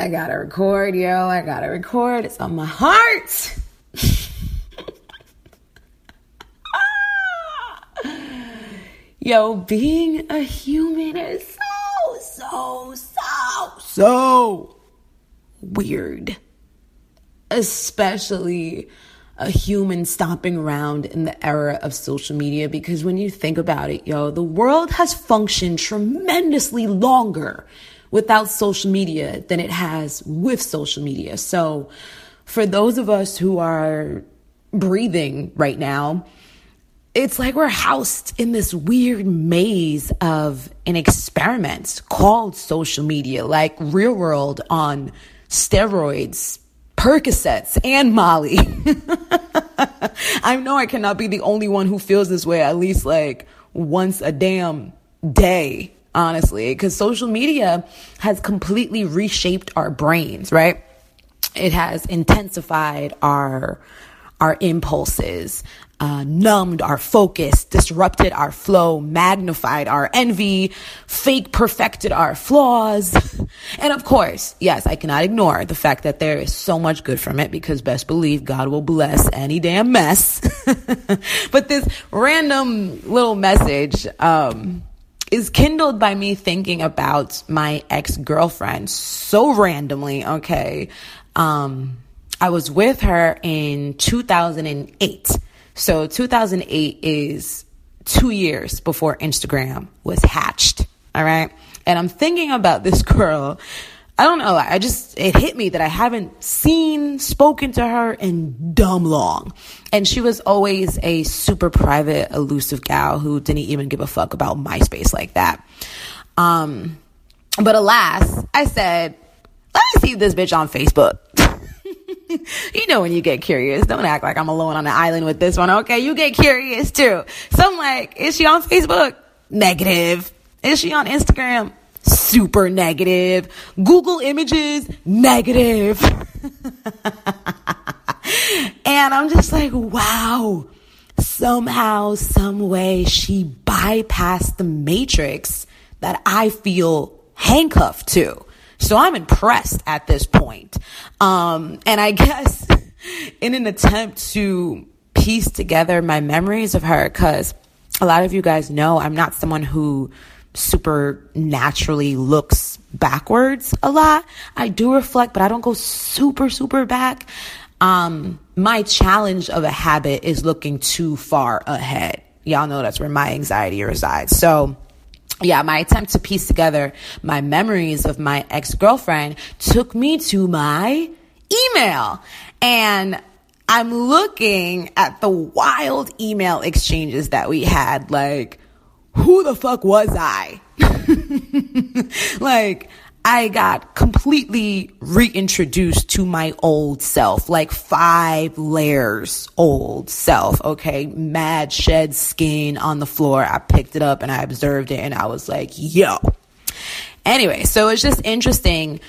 I gotta record, yo. I gotta record. It's on my heart. yo, being a human is so, so, so, so weird. Especially a human stomping around in the era of social media because when you think about it, yo, the world has functioned tremendously longer without social media than it has with social media. So for those of us who are breathing right now, it's like we're housed in this weird maze of an experiment called social media, like real world on steroids Percocets and Molly. I know I cannot be the only one who feels this way at least like once a damn day, honestly, because social media has completely reshaped our brains, right? It has intensified our our impulses, uh, numbed our focus, disrupted our flow, magnified our envy, fake perfected our flaws. And of course, yes, I cannot ignore the fact that there is so much good from it because best believe God will bless any damn mess. but this random little message, um, is kindled by me thinking about my ex girlfriend so randomly. Okay. Um, I was with her in 2008 so 2008 is two years before Instagram was hatched. All right. And I'm thinking about this girl. I don't know. I just, it hit me that I haven't seen, spoken to her in dumb long. And she was always a super private, elusive gal who didn't even give a fuck about MySpace like that. Um, but alas, I said, let me see this bitch on Facebook. you know when you get curious. Don't act like I'm alone on the island with this one, okay? You get curious too. So I'm like, is she on Facebook? Negative. Is she on Instagram? Super negative. Google images? Negative. and I'm just like, wow. Somehow, some way, she bypassed the matrix that I feel handcuffed to. So I'm impressed at this point. Um, and I guess in an attempt to piece together my memories of her, because a lot of you guys know I'm not someone who super naturally looks backwards a lot. I do reflect, but I don't go super, super back. Um, my challenge of a habit is looking too far ahead. Y'all know that's where my anxiety resides. So, yeah, my attempt to piece together my memories of my ex girlfriend took me to my email. And I'm looking at the wild email exchanges that we had. Like, who the fuck was I? like, I got completely reintroduced to my old self, like five layers old self. Okay. Mad shed skin on the floor. I picked it up and I observed it and I was like, yo. Anyway, so it's just interesting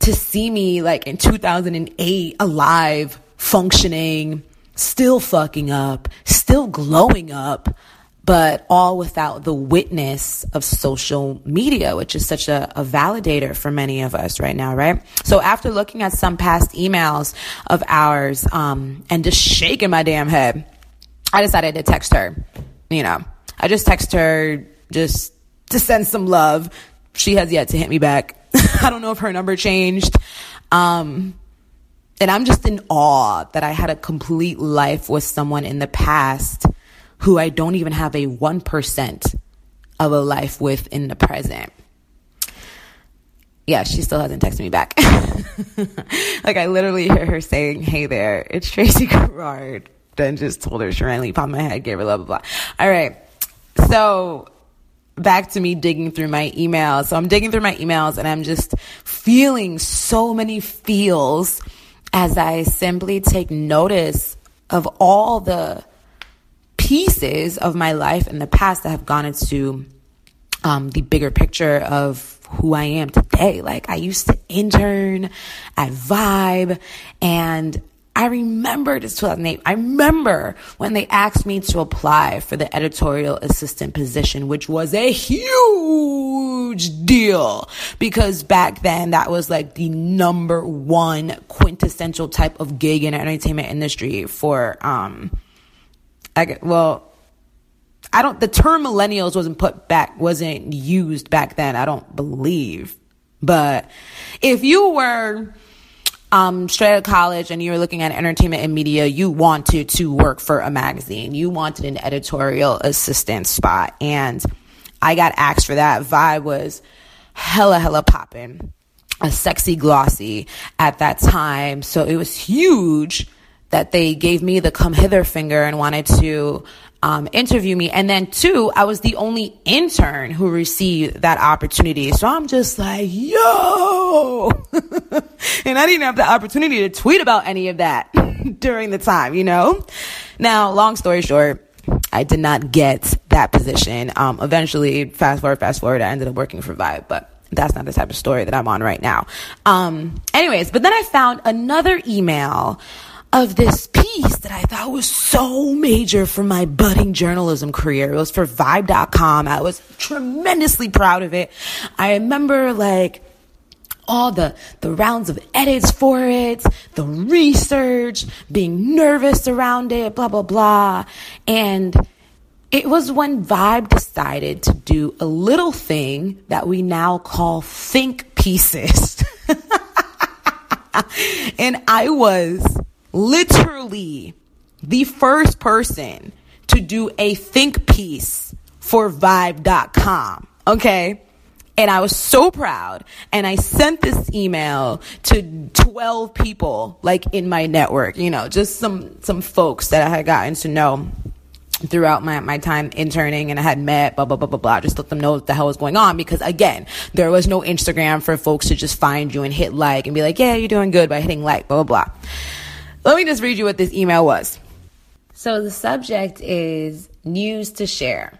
to see me like in 2008 alive, functioning, still fucking up, still glowing up but all without the witness of social media, which is such a, a, validator for many of us right now, right? So after looking at some past emails of ours, um, and just shaking my damn head, I decided to text her. You know, I just text her just to send some love. She has yet to hit me back. I don't know if her number changed. Um, and I'm just in awe that I had a complete life with someone in the past who I don't even have a 1% of a life with in the present. Yeah, she still hasn't texted me back. like, I literally hear her saying, Hey there, it's Tracy Gerard. Then just told her, Sharon pop my head, gave her blah, blah, blah. All right. So, back to me digging through my emails. So, I'm digging through my emails and I'm just feeling so many feels as I simply take notice of all the pieces of my life in the past that have gone into um, the bigger picture of who I am today. Like I used to intern at Vibe and I remember this 2008. I remember when they asked me to apply for the editorial assistant position, which was a huge deal because back then that was like the number one quintessential type of gig in the entertainment industry for, um, I well, I don't, the term millennials wasn't put back, wasn't used back then. I don't believe. But if you were, um, straight out of college and you were looking at entertainment and media, you wanted to work for a magazine. You wanted an editorial assistant spot. And I got asked for that. Vibe was hella, hella popping. A sexy glossy at that time. So it was huge that they gave me the come hither finger and wanted to um, interview me. And then two, I was the only intern who received that opportunity. So I'm just like, yo! and I didn't have the opportunity to tweet about any of that during the time, you know? Now, long story short, I did not get that position. Um, eventually, fast forward, fast forward, I ended up working for Vibe, but that's not the type of story that I'm on right now. Um, anyways, but then I found another email of this piece that I thought was so major for my budding journalism career. It was for Vibe.com. I was tremendously proud of it. I remember like all the, the rounds of edits for it, the research, being nervous around it, blah, blah, blah. And it was when Vibe decided to do a little thing that we now call think pieces. and I was literally the first person to do a think piece for vibe.com. Okay. And I was so proud. And I sent this email to 12 people, like in my network, you know, just some, some folks that I had gotten to know throughout my, my time interning and I had met, blah, blah, blah, blah, blah. Just let them know what the hell was going on because again, there was no Instagram for folks to just find you and hit like and be like, yeah, you're doing good by hitting like, blah, blah, blah. Let me just read you what this email was. So the subject is news to share.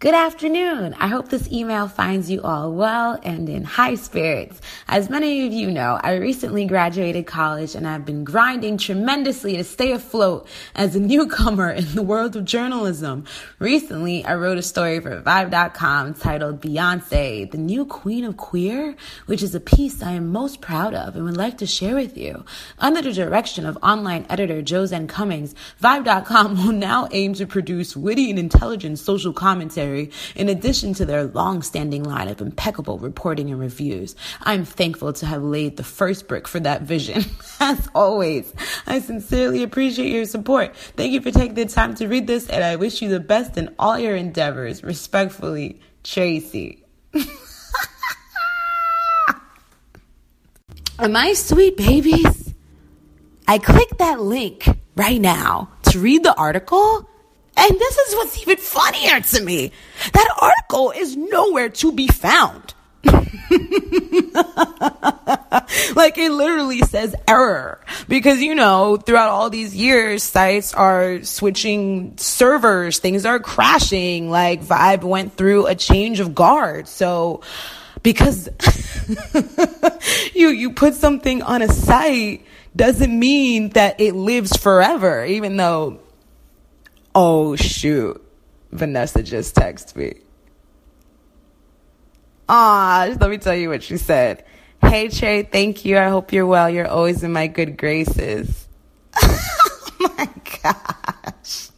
Good afternoon. I hope this email finds you all well and in high spirits. As many of you know, I recently graduated college and I've been grinding tremendously to stay afloat as a newcomer in the world of journalism. Recently, I wrote a story for Vibe.com titled Beyonce, the new queen of queer, which is a piece I am most proud of and would like to share with you. Under the direction of online editor Jozen Cummings, Vibe.com will now aim to produce witty and intelligent social commentary in addition to their long standing line of impeccable reporting and reviews. I'm thankful to have laid the first brick for that vision. As always, I sincerely appreciate your support. Thank you for taking the time to read this, and I wish you the best in all your endeavors. Respectfully, Tracy. Am I sweet babies? I click that link right now to read the article and this is what's even funnier to me. That article is nowhere to be found. like it literally says error because you know throughout all these years sites are switching servers things are crashing like vibe went through a change of guard so because you you put something on a site doesn't mean that it lives forever even though Oh, shoot. Vanessa just texted me. Ah, let me tell you what she said. Hey, Trey, thank you. I hope you're well. You're always in my good graces. oh my gosh.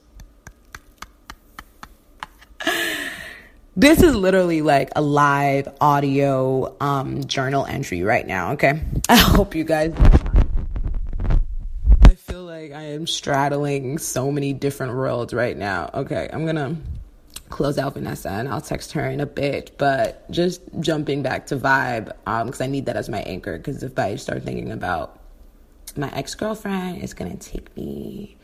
This is literally like a live audio um, journal entry right now, okay? I hope you guys like I am straddling so many different worlds right now. Okay, I'm gonna close out Vanessa and I'll text her in a bit. But just jumping back to Vibe, um, because I need that as my anchor. Because if I start thinking about my ex girlfriend, it's gonna take me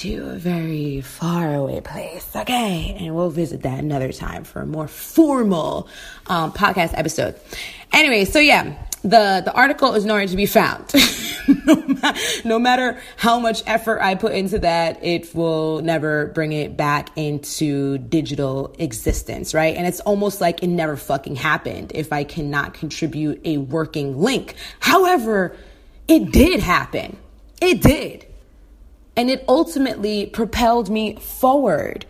to a very far away place. Okay, and we'll visit that another time for a more formal um, podcast episode. Anyway, so yeah, the the article is nowhere to be found. no, no, matter how much effort I put into that, it will never bring it back into digital existence, right? And it's almost like it never fucking happened if I cannot contribute a working link. However, it did happen. It did. And it ultimately propelled me forward.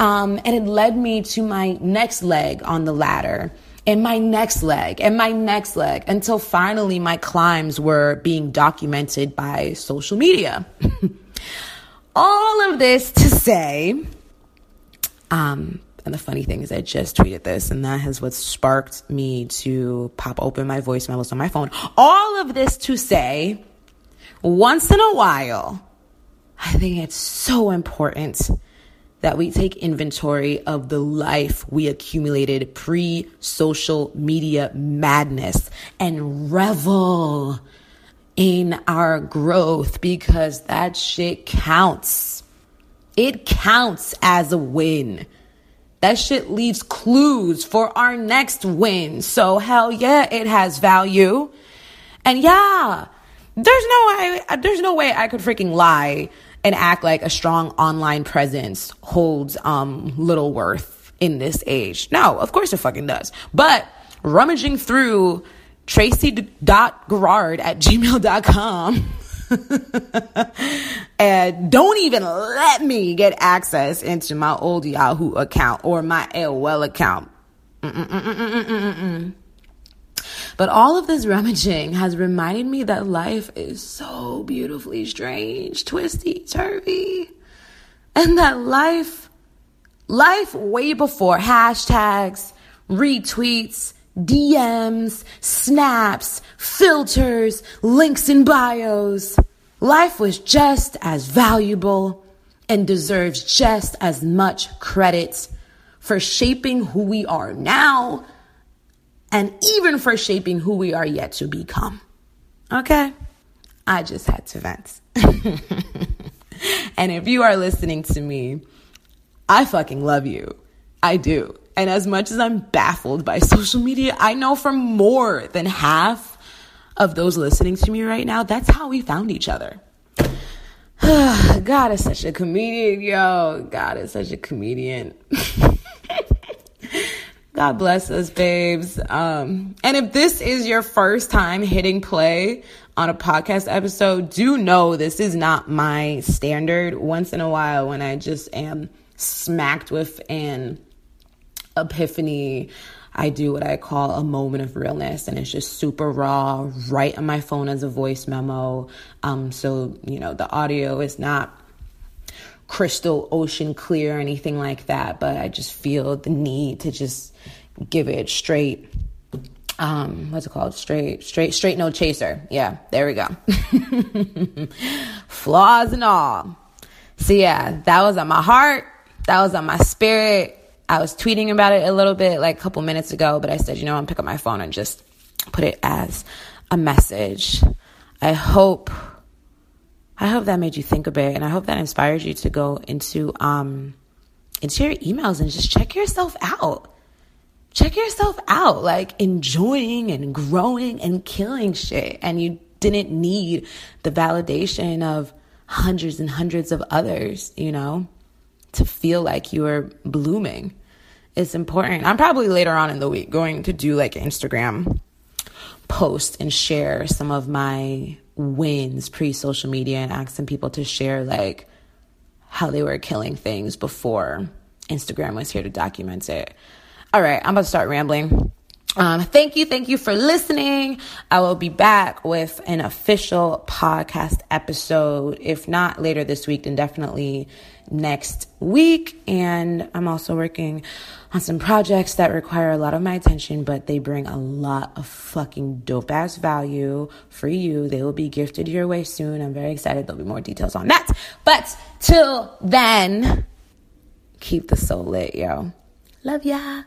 Um, and it led me to my next leg on the ladder, and my next leg, and my next leg, until finally my climbs were being documented by social media. All of this to say, um, and the funny thing is, I just tweeted this, and that has what sparked me to pop open my voice memos on my phone. All of this to say, once in a while, I think it's so important that we take inventory of the life we accumulated pre social media madness and revel in our growth because that shit counts. It counts as a win. That shit leaves clues for our next win. So hell yeah, it has value. And yeah, there's no there's no way I could freaking lie and act like a strong online presence holds um little worth in this age. No, of course it fucking does. But rummaging through tracy.garrard at gmail.com and don't even let me get access into my old Yahoo account or my AOL account. Mm-mm-mm-mm-mm-mm-mm. But all of this rummaging has reminded me that life is so beautifully strange, twisty, turvy. And that life, life way before hashtags, retweets, DMs, snaps, filters, links in bios. Life was just as valuable and deserves just as much credit for shaping who we are now and even for shaping who we are yet to become. Okay? I just had to vent. and if you are listening to me, I fucking love you. I do. And as much as I'm baffled by social media, I know for more than half of those listening to me right now, that's how we found each other. God is such a comedian, yo. God is such a comedian. God bless us, babes. Um, and if this is your first time hitting play on a podcast episode, do know this is not my standard. Once in a while, when I just am smacked with an epiphany, I do what I call a moment of realness, and it's just super raw, right on my phone as a voice memo. Um, so, you know, the audio is not crystal ocean clear or anything like that, but I just feel the need to just give it straight um what's it called? Straight straight straight no chaser. Yeah there we go. Flaws and all. So yeah that was on my heart. That was on my spirit. I was tweeting about it a little bit like a couple minutes ago but i said you know i'm pick up my phone and just put it as a message. I hope i hope that made you think a bit and i hope that inspired you to go into um into your emails and just check yourself out check yourself out, like enjoying and growing and killing shit. And you didn't need the validation of hundreds and hundreds of others, you know, to feel like you are blooming. It's important. I'm probably later on in the week going to do like Instagram post and share some of my wins pre social media and asking people to share like how they were killing things before Instagram was here to document it. All right, I'm about to start rambling. Um, thank you, thank you for listening. I will be back with an official podcast episode. If not later this week, then definitely next week. And I'm also working on some projects that require a lot of my attention, but they bring a lot of fucking dope ass value for you. They will be gifted your way soon. I'm very excited. There'll be more details on that. But till then, keep the soul lit, yo. Love ya.